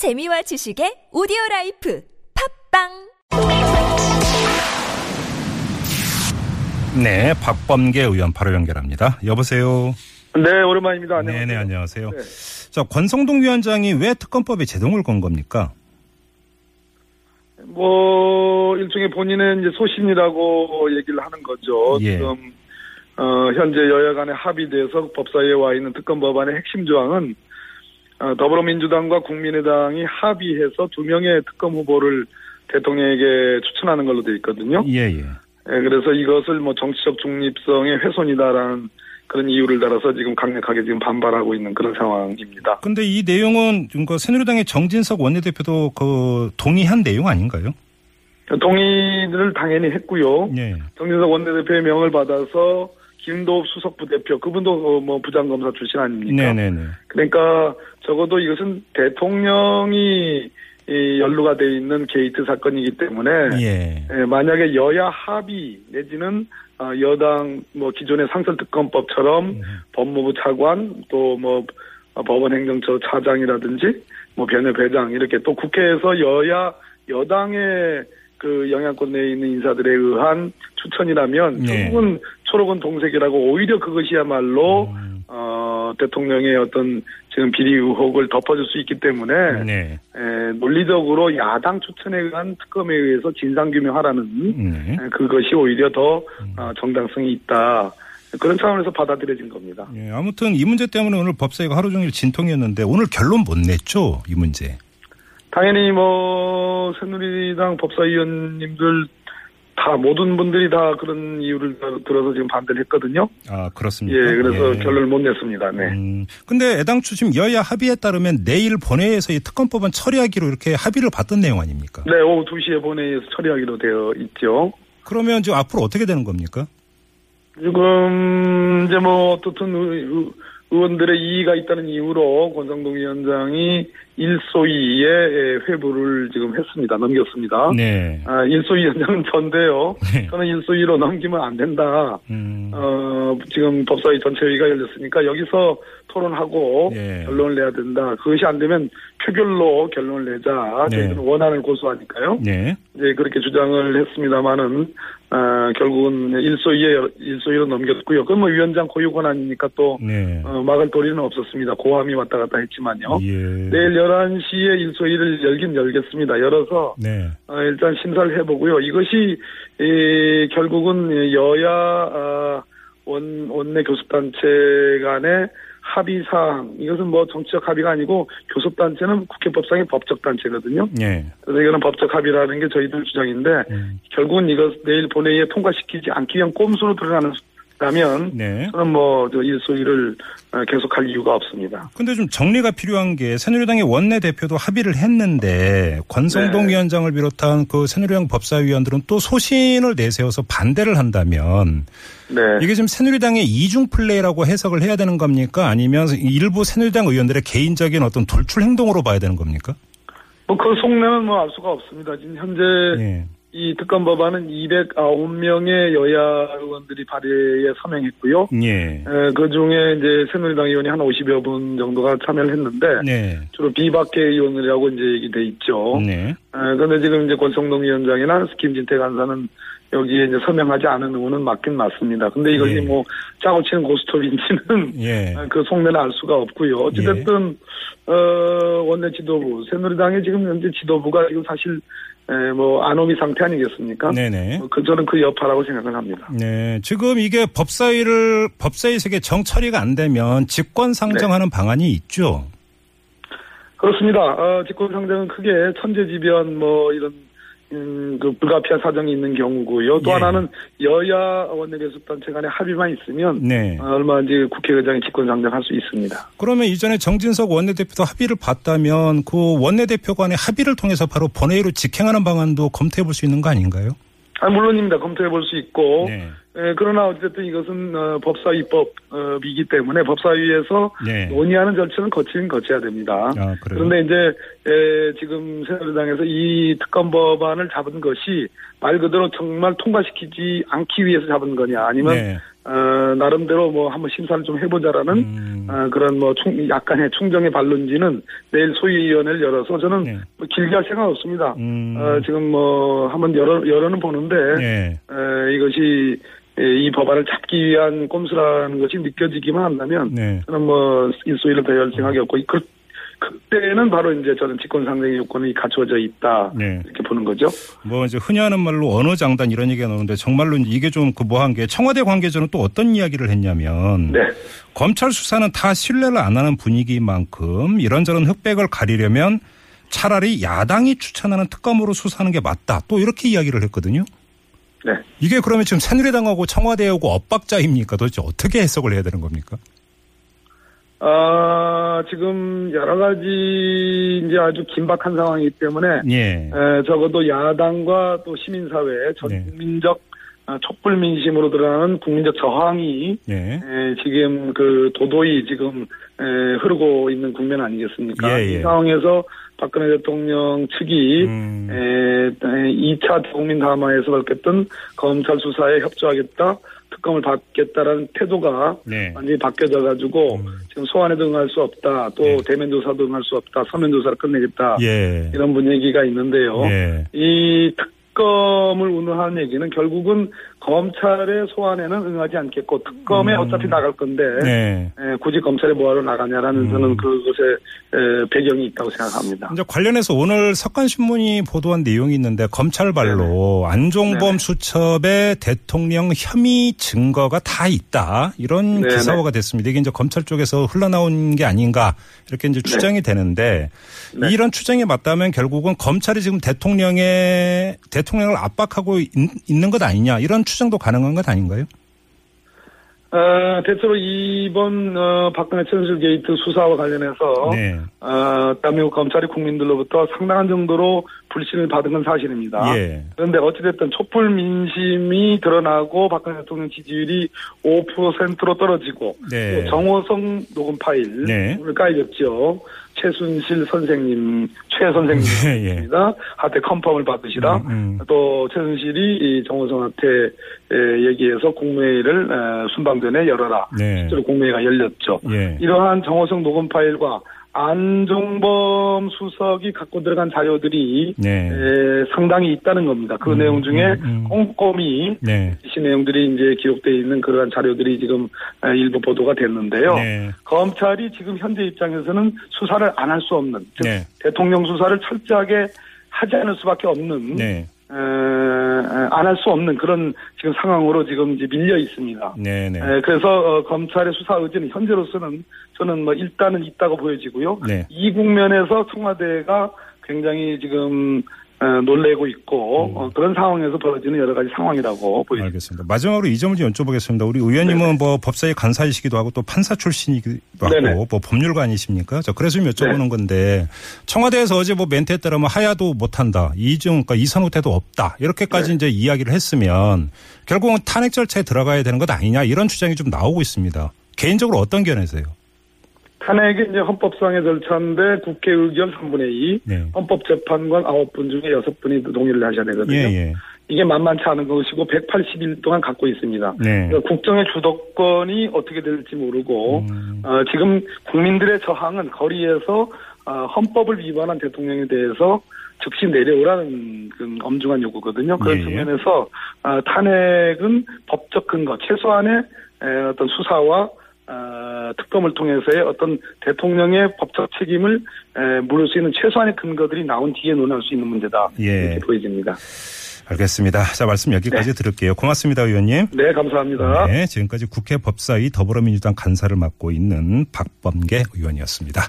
재미와 지식의 오디오 라이프 팟빵 네, 박범계 의원 바로 연결합니다. 여보세요. 네, 오랜만입니다. 안녕하세요. 네네, 안녕하세요. 네. 자, 권성동 위원장이 왜 특검법에 제동을 건 겁니까? 뭐 일종의 본인의 이제 소신이라고 얘기를 하는 거죠. 예. 지금 어, 현재 여야 간에 합의돼서 법사위에 와 있는 특검 법안의 핵심 조항은 어, 더불어민주당과 국민의당이 합의해서 두 명의 특검 후보를 대통령에게 추천하는 걸로 돼 있거든요. 예, 예. 예, 그래서 이것을 뭐 정치적 중립성의 훼손이다라는 그런 이유를 달아서 지금 강력하게 지금 반발하고 있는 그런 상황입니다. 근데 이 내용은 지금 새누리당의 정진석 원내대표도 그 동의한 내용 아닌가요? 동의를 당연히 했고요. 예. 정진석 원내대표의 명을 받아서 김도읍 수석 부 대표 그분도 어, 뭐 부장검사 출신 아닙니까? 네네네. 그러니까 적어도 이것은 대통령이 이 연루가 돼 있는 게이트 사건이기 때문에 예. 예, 만약에 여야 합의 내지는 어, 여당 뭐 기존의 상설특검법처럼 음. 법무부 차관 또 뭐 법원행정처 차장이라든지 뭐 변협회장 이렇게 또 국회에서 여야 여당의 그 영향권 내에 있는 인사들에 의한 추천이라면 네. 결국은 초록은 동색이라고 오히려 그것이야말로 음, 어 대통령의 어떤 지금 비리 의혹을 덮어줄 수 있기 때문에 네. 에, 논리적으로 야당 추천에 의한 특검에 의해서 진상규명하라는 네. 에, 그것이 오히려 더 어, 정당성이 있다. 그런 차원에서 받아들여진 겁니다. 예, 아무튼 이 문제 때문에 오늘 법사위가 하루 종일 진통이었는데 오늘 결론 못 냈죠, 이 문제. 당연히 뭐 새누리당 법사위원님들 다 모든 분들이 다 그런 이유를 들어서 지금 반대를 했거든요. 아, 그렇습니까? 예, 그래서 예. 결론을 못 냈습니다. 네. 음, 근데 애당초 지금 여야 합의에 따르면 내일 본회의에서 이 특검법은 처리하기로 이렇게 합의를 봤던 내용 아닙니까? 네, 오후 2시에 본회의에서 처리하기로 되어 있죠. 그러면 지금 앞으로 어떻게 되는 겁니까? 지금 이제 뭐 어떻든 의원들의 이의가 있다는 이유로 권성동 위원장이 일소위에 회부를 지금 했습니다. 넘겼습니다. 네. 아, 일소위 위원장은 전데요. 네. 저는 일소위로 넘기면 안 된다. 음, 어, 지금 법사위 전체회의가 열렸으니까 여기서 토론하고 예. 결론을 내야 된다. 그것이 안 되면 표결로 결론을 내자. 네. 저희들은 원안을 고수하니까요. 네. 이제 그렇게 주장을 했습니다만은 어, 결국은 일소위에 일소위로 넘겼고요. 그건 뭐 위원장 고유 권한이니까 또 네. 어, 막을 도리는 없었습니다. 고함이 왔다 갔다 했지만요. 예. 내일 11시에 일소위를 열긴 열겠습니다. 열어서 네. 어, 일단 심사를 해보고요. 이것이 이, 결국은 여야 아, 원, 원내 교섭단체 간의 합의 사항 이것은 뭐 정치적 합의가 아니고 교섭단체는 국회법상의 법적 단체거든요. 예. 그래서 이거는 법적 합의라는 게 저희들 주장인데 음, 결국은 이것 내일 본회의에 통과시키지 않기 위한 꼼수로 드러나는 네. 저는 뭐저 일소위를 어, 계속할 이유가 없습니다. 근데 좀 정리가 필요한 게 새누리당의 원내 대표도 합의를 했는데 권성동 네. 위원장을 비롯한 그 새누리당 법사위원들은 또 소신을 내세워서 반대를 한다면 네. 이게 지금 새누리당의 이중 플레이라고 해석을 해야 되는 겁니까? 아니면 일부 새누리당 의원들의 개인적인 어떤 돌출 행동으로 봐야 되는 겁니까? 뭐그 속내는 뭐 알 수가 없습니다. 지금 현재 예. 이 특검 법안은 209명의 여야 의원들이 발의에 서명했고요. 예. 그 중에 이제 새누리당 의원이 한 50여 분 정도가 참여를 했는데 네. 주로 비박계 의원이라고 이제 얘기돼 있죠. 네. 그런데 지금 이제 권성동 위원장이나 김진태 간사는 여기에 이제 서명하지 않은 의원은 맞긴 맞습니다. 근데 이것이 예. 뭐 짜고 치는 고스톱인지는 예. 그 속내는 알 수가 없고요. 어찌됐든 어 원내 지도부 새누리당의 지금 현재 지도부가 지금 사실 에, 뭐 안오미 상태 아니겠습니까? 네네. 뭐그 저는 그 여파라고 생각을 합니다. 네. 지금 이게 법사위를, 법사위석에 정처리가 안 되면 직권 상정하는 방안이 있죠. 그렇습니다. 어, 직권 상정은 크게 천재지변 뭐 이런 음, 그 불가피한 사정이 있는 경우고요. 또 예. 하나는 여야 원내교섭단체 간의 합의만 있으면 네. 어, 얼마든지 국회의장이 직권상정할 수 있습니다. 그러면 이전에 정진석 원내대표도 합의를 봤다면 그 원내대표 간의 합의를 통해서 바로 본회의로 직행하는 방안도 검토해 볼 수 있는 거 아닌가요? 아, 물론입니다. 검토해 볼 수 있고 네. 에, 그러나 어쨌든 이것은 어, 법사위법이기 때문에 법사위에서 네. 논의하는 절차는 거치긴 거쳐야 됩니다. 아? 그런데 이제 에, 지금 새누리당에서 이 특검 법안을 잡은 것이 말 그대로 정말 통과시키지 않기 위해서 잡은 거냐 아니면 네. 어, 나름대로 뭐 한번 심사를 좀 해보자라는 음. 어, 그런 뭐 충, 약간의 충정의 발론지는 내일 소위위원회를 열어서 저는 네. 뭐 길게 할 생각 없습니다. 음. 어, 지금 뭐 한번 열어 열어는 보는데 예. 에, 이것이 에, 이 법안을 잡기 위한 꼼수라는 것이 느껴지기만 한다면 네. 저는 뭐 일소위를 더열 생각이 없고 그, 그때는 바로 이제 저는 직권상정의 요건이 갖춰져 있다 네. 이렇게 보는 거죠. 뭐 이제 흔히 하는 말로 언어 장단 이런 얘기가 나오는데 정말로 이게 좀 그 뭐한 게 청와대 관계자는 또 어떤 이야기를 했냐면 네. 검찰 수사는 다 신뢰를 안 하는 분위기인 만큼 이런저런 흑백을 가리려면 차라리 야당이 추천하는 특검으로 수사하는 게 맞다. 또 이렇게 이야기를 했거든요. 네. 이게 그러면 지금 새누리당하고 청와대하고 엇박자입니까? 도대체 어떻게 해석을 해야 되는 겁니까? 아, 지금 여러 가지 이제 아주 긴박한 상황이기 때문에 예. 에, 적어도 야당과 또 시민사회 전 네. 국민적 아, 촛불 민심으로 드러나는 국민적 저항이 예. 에, 지금 그 도도히 지금 에, 흐르고 있는 국면 아니겠습니까? 예, 예. 이 상황에서 박근혜 대통령 측이 음. 에, 2차 국민 담화에서 밝혔던 검찰 수사에 협조하겠다, 특검을 받겠다라는 태도가 네. 완전히 바뀌어져 가지고 음. 지금 소환에도 응할 수 없다, 또 네. 대면 조사도 응할 수 없다, 서면 조사를 끝내겠다 예. 이런 분위기가 있는데요. 예. 이 특 검을 운운하는 얘기는 결국은 검찰의 소환에는 응하지 않겠고 특검에 음. 어차피 나갈 건데 네. 에, 굳이 검찰에 뭐하러 나가냐라는 음. 저는 그것에 에, 배경이 있다고 생각합니다. 이제 관련해서 오늘 석간신문이 보도한 내용이 있는데 검찰 발로 안종범 네네. 수첩에 대통령 혐의 증거가 다 있다 이런 네네. 기사화가 됐습니다. 이게 이제 검찰 쪽에서 흘러나온 게 아닌가 이렇게 이제 추정이 되는데 네. 이런 추정이 맞다면 결국은 검찰이 지금 대통령의 대 통령을 압박하고 있, 있는 것 아니냐 이런 추정도 가능한 것 아닌가요? 어, 대체로 이번 어, 박근혜 최순실 게이트 수사와 관련해서 네. 어, 대한민국 검찰이 국민들로부터 상당한 정도로 불신을 받은 건 사실입니다. 예. 그런데 어찌됐든 촛불 민심이 드러나고 박근혜 대통령 지지율이 5%로 떨어지고 네. 또 정호성 녹음 파일 네. 깔렸죠. 최순실 선생님, 최 예, 예. 선생님입니다. 한테 컨펌을 받으시라. 음, 음. 또 최순실이 이 정호성한테 에, 얘기해서 국무회의를 에, 순방전에 열어라. 네. 실제로 국무회의가 열렸죠. 예. 이러한 정호성 녹음 파일과 안종범 수석이 갖고 들어간 자료들이 네. 에, 상당히 있다는 겁니다. 그 음, 내용 중에 음, 음. 꼼꼼히 네. 시 내용들이 이제 기록되어 있는 그러한 자료들이 지금 에, 일부 보도가 됐는데요. 네. 검찰이 지금 현재 입장에서는 수사를 안 할 수 없는, 즉 네. 대통령 수사를 철저하게 하지 않을 수밖에 없는, 네. 안 할 수 없는 그런 지금 상황으로 지금 이제 밀려 있습니다. 네. 네. 에, 그래서 어, 검찰의 수사 의지는 현재로서는 저는 뭐 일단은 있다고 보여지고요. 네. 이 국면에서 청와대가 굉장히 지금 어, 놀래고 있고 음. 어, 그런 상황에서 벌어지는 여러 가지 상황이라고 보입니다. 알겠습니다. 마지막으로 이 점을 좀 여쭤보겠습니다. 우리 의원님은 뭐 법사위 간사이시기도 하고 또 판사 출신이기도 하고 네네. 뭐 법률가아니십니까? 저 그래서 좀 여쭤보는 네. 건데 청와대에서 어제 뭐 멘트에 따르면 하야도 못한다, 이중 그러니까 이선호태도 없다 이렇게까지 네. 이제 이야기를 했으면 결국은 탄핵 절차에 들어가야 되는 것 아니냐 이런 주장이 좀 나오고 있습니다. 개인적으로 어떤 견해세요? 탄핵이 이제 헌법상의 절차인데 국회 의결 3분의 2, 네. 헌법재판관 9분 중에 6분이 동의를 하셔야 되거든요. 예, 예. 이게 만만치 않은 것이고 180일 동안 갖고 있습니다. 네. 그러니까 국정의 주도권이 어떻게 될지 모르고 음. 어, 지금 국민들의 저항은 거리에서 어, 헌법을 위반한 대통령에 대해서 즉시 내려오라는 그 엄중한 요구거든요. 그런 예, 예. 측면에서 어, 탄핵은 법적 근거 최소한의 에, 어떤 수사와 어, 특검을 통해서의 어떤 대통령의 법적 책임을 에, 물을 수 있는 최소한의 근거들이 나온 뒤에 논할 수 있는 문제다. 예. 이렇게 보여집니다. 알겠습니다. 자 말씀 여기까지 들을게요. 고맙습니다, 의원님. 네, 감사합니다. 네, 지금까지 국회 법사위 더불어민주당 간사를 맡고 있는 박범계 의원이었습니다.